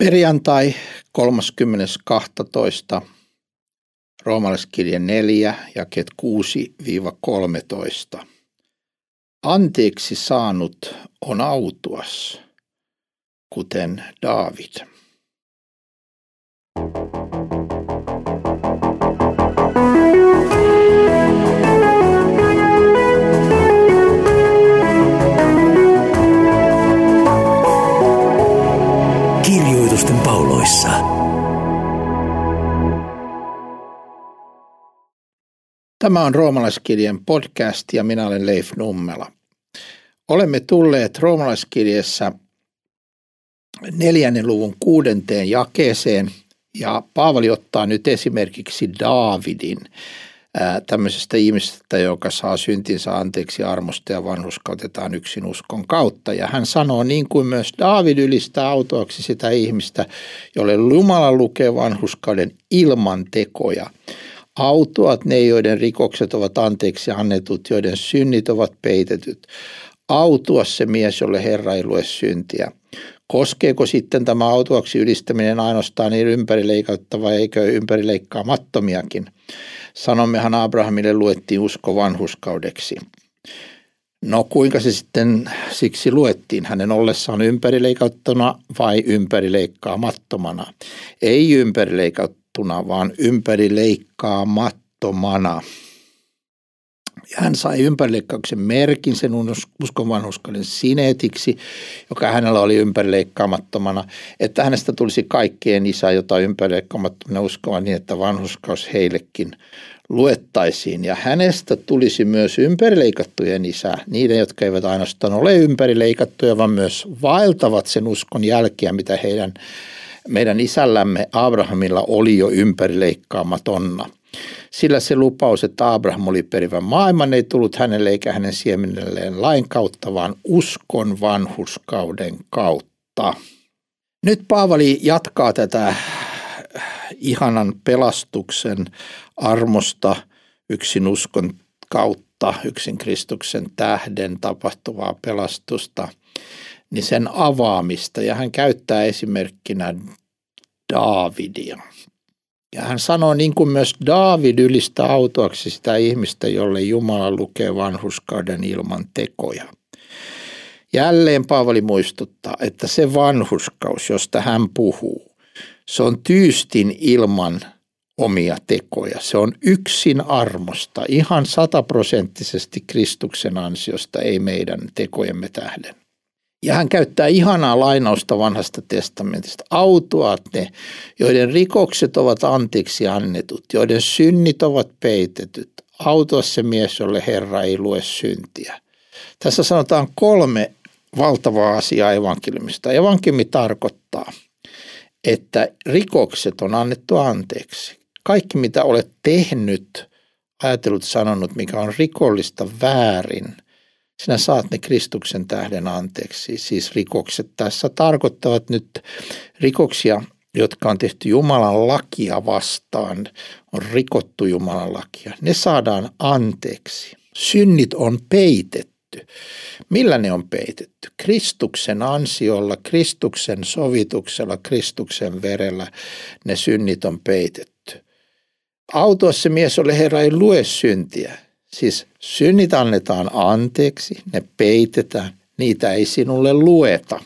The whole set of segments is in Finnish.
Perjantai 30.12. Roomalaiskirje 4, jaket 6-13. Anteeksi saanut on autuas, kuten David. pauloissa. Tämä on roomalaiskirjan podcast ja minä olen Leif Nummela. Olemme tulleet roomalaiskirjassa neljännen luvun kuudenteen jakeeseen ja Paavali ottaa nyt esimerkiksi Daavidin tämmöisestä ihmisestä, joka saa syntinsä anteeksi armosta ja vanhuskautetaan yksin uskon kautta. Ja hän sanoo niin kuin myös Daavid ylistää autoaksi sitä ihmistä, jolle Jumala lukee vanhuskauden ilman tekoja. Autoat ne, joiden rikokset ovat anteeksi annetut, joiden synnit ovat peitetyt. Autua se mies, jolle Herra ei lue syntiä. Koskeeko sitten tämä autuaksi ylistäminen ainoastaan niin ympärileikauttava eikö ympärileikkaamattomiakin? Sanommehan Abrahamille luettiin usko vanhuskaudeksi. No kuinka se sitten siksi luettiin hänen ollessaan ympärileikattuna vai ympärileikkaamattomana? Ei ympärileikattuna, vaan ympärileikkaamattomana. Ja hän sai ympärileikkauksen merkin sen uskon vanhuskauden sineetiksi, joka hänellä oli ympärileikkaamattomana, että hänestä tulisi kaikkien isä, jota ympärileikkaamattomana uskova niin, että vanhuskaus heillekin luettaisiin. Ja hänestä tulisi myös ympärileikattujen isä, niiden, jotka eivät ainoastaan ole ympärileikattuja, vaan myös vaeltavat sen uskon jälkiä, mitä heidän, meidän isällämme Abrahamilla oli jo ympärileikkaamattonna. Sillä se lupaus, että Abraham oli perivä maailman, ei tullut hänelle eikä hänen siemenelleen lain kautta, vaan uskon vanhuskauden kautta. Nyt Paavali jatkaa tätä ihanan pelastuksen armosta yksin uskon kautta, yksin Kristuksen tähden tapahtuvaa pelastusta, niin sen avaamista. Ja hän käyttää esimerkkinä Daavidia. Ja hän sanoo niin kuin myös Daavid ylistä autoaksi sitä ihmistä, jolle Jumala lukee vanhuskauden ilman tekoja. Jälleen Paavali muistuttaa, että se vanhuskaus, josta hän puhuu, se on tyystin ilman omia tekoja. Se on yksin armosta, ihan sataprosenttisesti Kristuksen ansiosta, ei meidän tekojemme tähden. Ja hän käyttää ihanaa lainausta vanhasta testamentista. Autuaat ne, joiden rikokset ovat anteeksi annetut, joiden synnit ovat peitetyt. Autua se mies, jolle Herra ei lue syntiä. Tässä sanotaan kolme valtavaa asiaa evankeliumista. Evankeliumi tarkoittaa, että rikokset on annettu anteeksi. Kaikki mitä olet tehnyt, ajatellut, sanonut, mikä on rikollista väärin – sinä saat ne Kristuksen tähden anteeksi. Siis rikokset tässä tarkoittavat nyt rikoksia, jotka on tehty Jumalan lakia vastaan, on rikottu Jumalan lakia. Ne saadaan anteeksi. Synnit on peitetty. Millä ne on peitetty? Kristuksen ansiolla, Kristuksen sovituksella, Kristuksen verellä ne synnit on peitetty. Autua se mies, ole Herra ei lue syntiä Siis synnit annetaan anteeksi, ne peitetään, niitä ei sinulle lueta.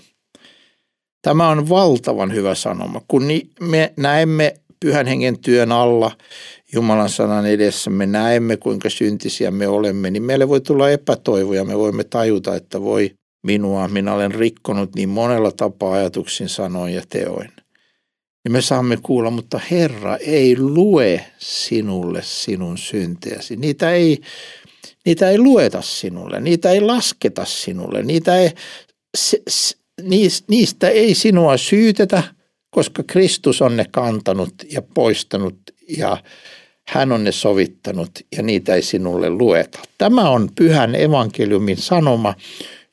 Tämä on valtavan hyvä sanoma. Kun me näemme pyhän hengen työn alla Jumalan sanan edessä, me näemme kuinka syntisiä me olemme, niin meille voi tulla epätoivoja. Me voimme tajuta, että voi minua, minä olen rikkonut niin monella tapaa ajatuksin, sanoin ja teoin niin me saamme kuulla, mutta Herra ei lue sinulle sinun synteäsi. Niitä ei, niitä ei lueta sinulle, niitä ei lasketa sinulle, niitä ei, se, niistä ei sinua syytetä, koska Kristus on ne kantanut ja poistanut ja hän on ne sovittanut ja niitä ei sinulle lueta. Tämä on pyhän evankeliumin sanoma,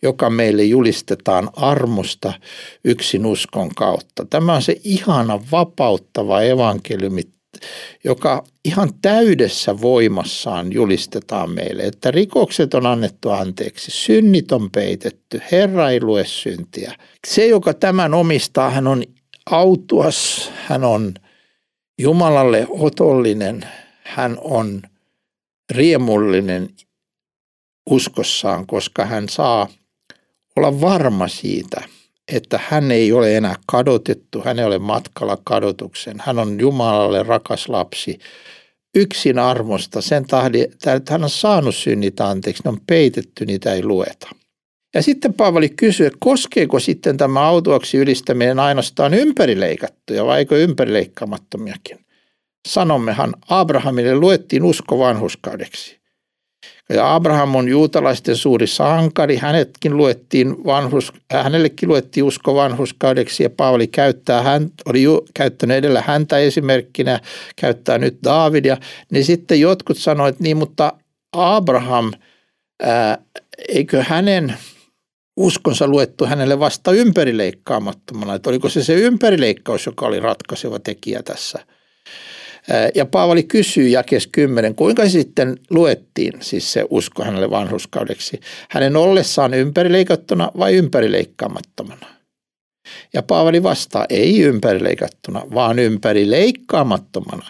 joka meille julistetaan armosta yksin uskon kautta. Tämä on se ihana vapauttava evankeliumi, joka ihan täydessä voimassaan julistetaan meille, että rikokset on annettu anteeksi, synnit on peitetty, Herra ei lue syntiä. Se, joka tämän omistaa, hän on autuas, hän on Jumalalle otollinen, hän on riemullinen uskossaan, koska hän saa olla varma siitä, että hän ei ole enää kadotettu, hän ei ole matkalla kadotuksen. Hän on Jumalalle rakas lapsi, yksin armosta sen tahdin, että hän on saanut synnit anteeksi, ne on peitetty, niitä ei lueta. Ja sitten Paavali kysyy, koskeeko sitten tämä autuaksi ylistäminen ainoastaan ympärileikattuja vai eikö ympärileikkaamattomiakin? Sanommehan Abrahamille luettiin usko vanhuskaudeksi. Ja Abraham on juutalaisten suuri sankari, hänetkin luettiin vanhus, hänellekin luettiin usko vanhuskaudeksi ja Paavali käyttää, hän oli ju, käyttänyt edellä häntä esimerkkinä, käyttää nyt Daavidia, niin sitten jotkut sanoivat, niin, mutta Abraham, ää, eikö hänen uskonsa luettu hänelle vasta ympärileikkaamattomana, että oliko se se ympärileikkaus, joka oli ratkaiseva tekijä tässä – ja Paavali kysyy jakes 10, kuinka sitten luettiin siis se usko hänelle vanhuskaudeksi, hänen ollessaan ympärileikattuna vai ympärileikkaamattomana. Ja Paavali vastaa, ei ympärileikattuna, vaan ympärileikkaamattomana.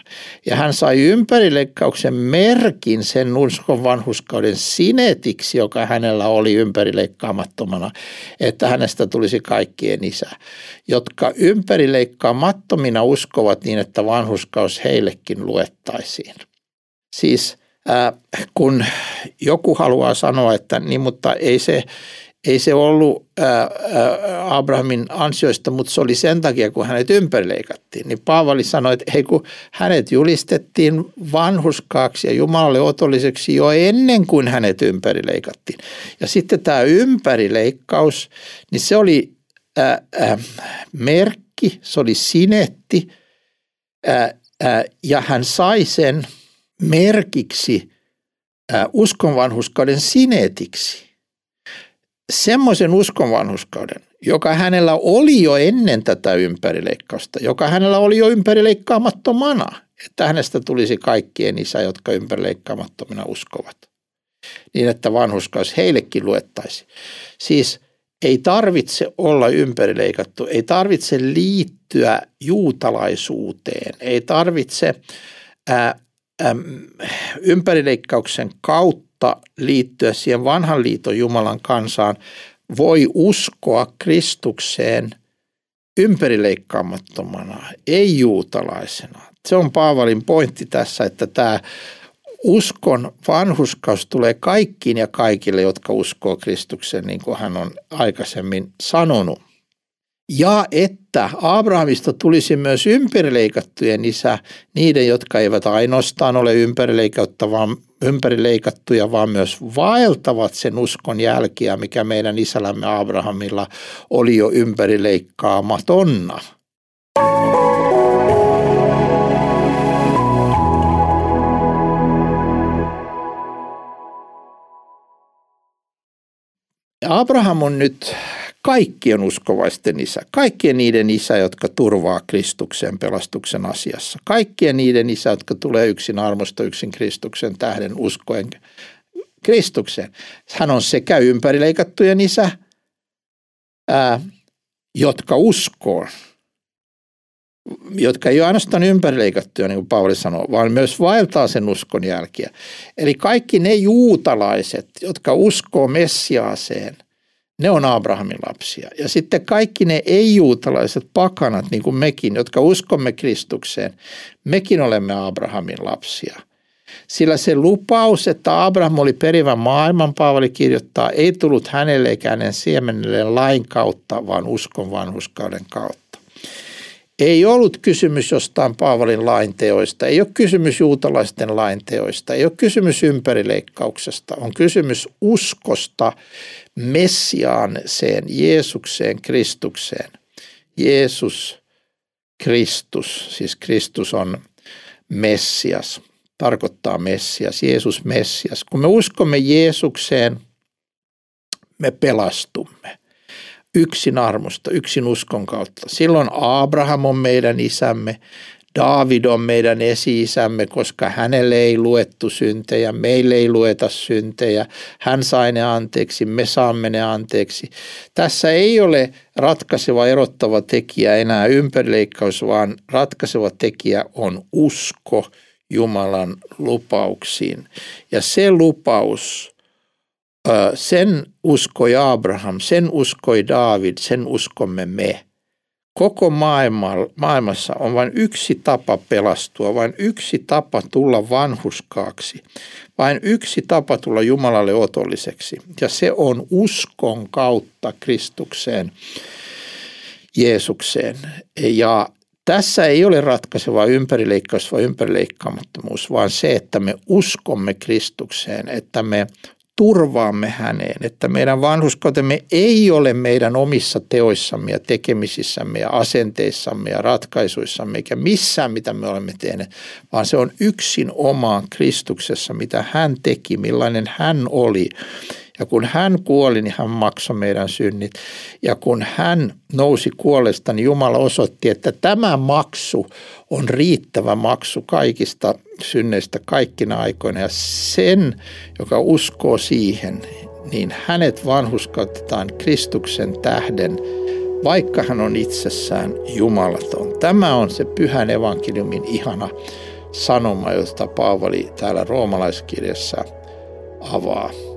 Ja hän sai ympärileikkauksen merkin sen uskon vanhuskauden sinetiksi, joka hänellä oli ympärileikkaamattomana, että hänestä tulisi kaikkien isä, jotka ympärileikkaamattomina uskovat niin, että vanhuskaus heillekin luettaisiin. Siis äh, kun joku haluaa sanoa, että niin, mutta ei se, ei se ollut Abrahamin ansioista, mutta se oli sen takia, kun hänet ympärileikattiin. Niin Paavali sanoi, että hei, kun hänet julistettiin vanhuskaaksi ja Jumalalle otolliseksi jo ennen kuin hänet ympärileikattiin. Ja sitten tämä ympärileikkaus, niin se oli ää, ää, merkki, se oli sinetti ää, ää, ja hän sai sen merkiksi ää, uskonvanhuskauden sinetiksi semmoisen uskonvanhuskauden, joka hänellä oli jo ennen tätä ympärileikkausta, joka hänellä oli jo ympärileikkaamattomana, että hänestä tulisi kaikkien isä, jotka ympärileikkaamattomina uskovat. Niin, että vanhuskaus heillekin luettaisi. Siis ei tarvitse olla ympärileikattu, ei tarvitse liittyä juutalaisuuteen, ei tarvitse ää, ää, ympärileikkauksen kautta kautta liittyä siihen vanhan liiton Jumalan kansaan, voi uskoa Kristukseen ympärileikkaamattomana, ei juutalaisena. Se on Paavalin pointti tässä, että tämä uskon vanhuskaus tulee kaikkiin ja kaikille, jotka uskoo Kristukseen, niin kuin hän on aikaisemmin sanonut. Ja että Abrahamista tulisi myös ympärileikattujen isä, niiden, jotka eivät ainoastaan ole ympärileikattuja, vaan myös vaeltavat sen uskon jälkiä, mikä meidän isällämme Abrahamilla oli jo ympärileikkaamattonna. Abraham on nyt kaikkien uskovaisten isä, kaikkien niiden isä, jotka turvaa Kristuksen pelastuksen asiassa, kaikkien niiden isä, jotka tulee yksin armosta, yksin Kristuksen tähden uskoen Kristukseen. Hän on sekä ympärileikattujen isä, ää, jotka uskoo, jotka ei ole ainoastaan ympärileikattuja, niin kuin Pauli sanoo, vaan myös vaeltaa sen uskon jälkiä. Eli kaikki ne juutalaiset, jotka uskoo Messiaaseen – ne on Abrahamin lapsia. Ja sitten kaikki ne ei-juutalaiset pakanat, niin kuin mekin, jotka uskomme Kristukseen, mekin olemme Abrahamin lapsia. Sillä se lupaus, että Abraham oli perivä maailman, Paavali kirjoittaa, ei tullut hänelle eikä hänen siemenelle lain kautta, vaan uskon vanhuskauden kautta. Ei ollut kysymys jostain Paavalin lainteoista, ei ole kysymys juutalaisten lainteoista, ei ole kysymys ympärileikkauksesta, on kysymys uskosta Messiaanseen, Jeesukseen, Kristukseen. Jeesus, Kristus, siis Kristus on Messias, tarkoittaa Messias, Jeesus Messias. Kun me uskomme Jeesukseen, me pelastumme yksin armosta, yksin uskon kautta. Silloin Abraham on meidän isämme, Daavid on meidän esi-isämme, koska hänelle ei luettu syntejä, meille ei lueta syntejä. Hän sai ne anteeksi, me saamme ne anteeksi. Tässä ei ole ratkaiseva erottava tekijä enää ympärileikkaus, vaan ratkaiseva tekijä on usko Jumalan lupauksiin. Ja se lupaus, sen uskoi Abraham, sen uskoi David, sen uskomme me. Koko maailma, maailmassa on vain yksi tapa pelastua, vain yksi tapa tulla vanhuskaaksi, vain yksi tapa tulla Jumalalle otolliseksi. Ja se on uskon kautta Kristukseen, Jeesukseen. Ja tässä ei ole ratkaiseva ympärileikkaus vai ympärileikkaamattomuus, vaan se, että me uskomme Kristukseen, että me turvaamme häneen, että meidän vanhuskotemme ei ole meidän omissa teoissamme ja tekemisissämme ja asenteissamme ja ratkaisuissamme eikä missään mitä me olemme tehneet, vaan se on yksin omaan Kristuksessa, mitä hän teki, millainen hän oli. Ja kun hän kuoli, niin hän maksoi meidän synnit. Ja kun hän nousi kuolesta, niin Jumala osoitti, että tämä maksu on riittävä maksu kaikista synneistä kaikkina aikoina. Ja sen, joka uskoo siihen, niin hänet vanhuskautetaan Kristuksen tähden, vaikka hän on itsessään jumalaton. Tämä on se pyhän evankeliumin ihana sanoma, jota Paavali täällä roomalaiskirjassa avaa.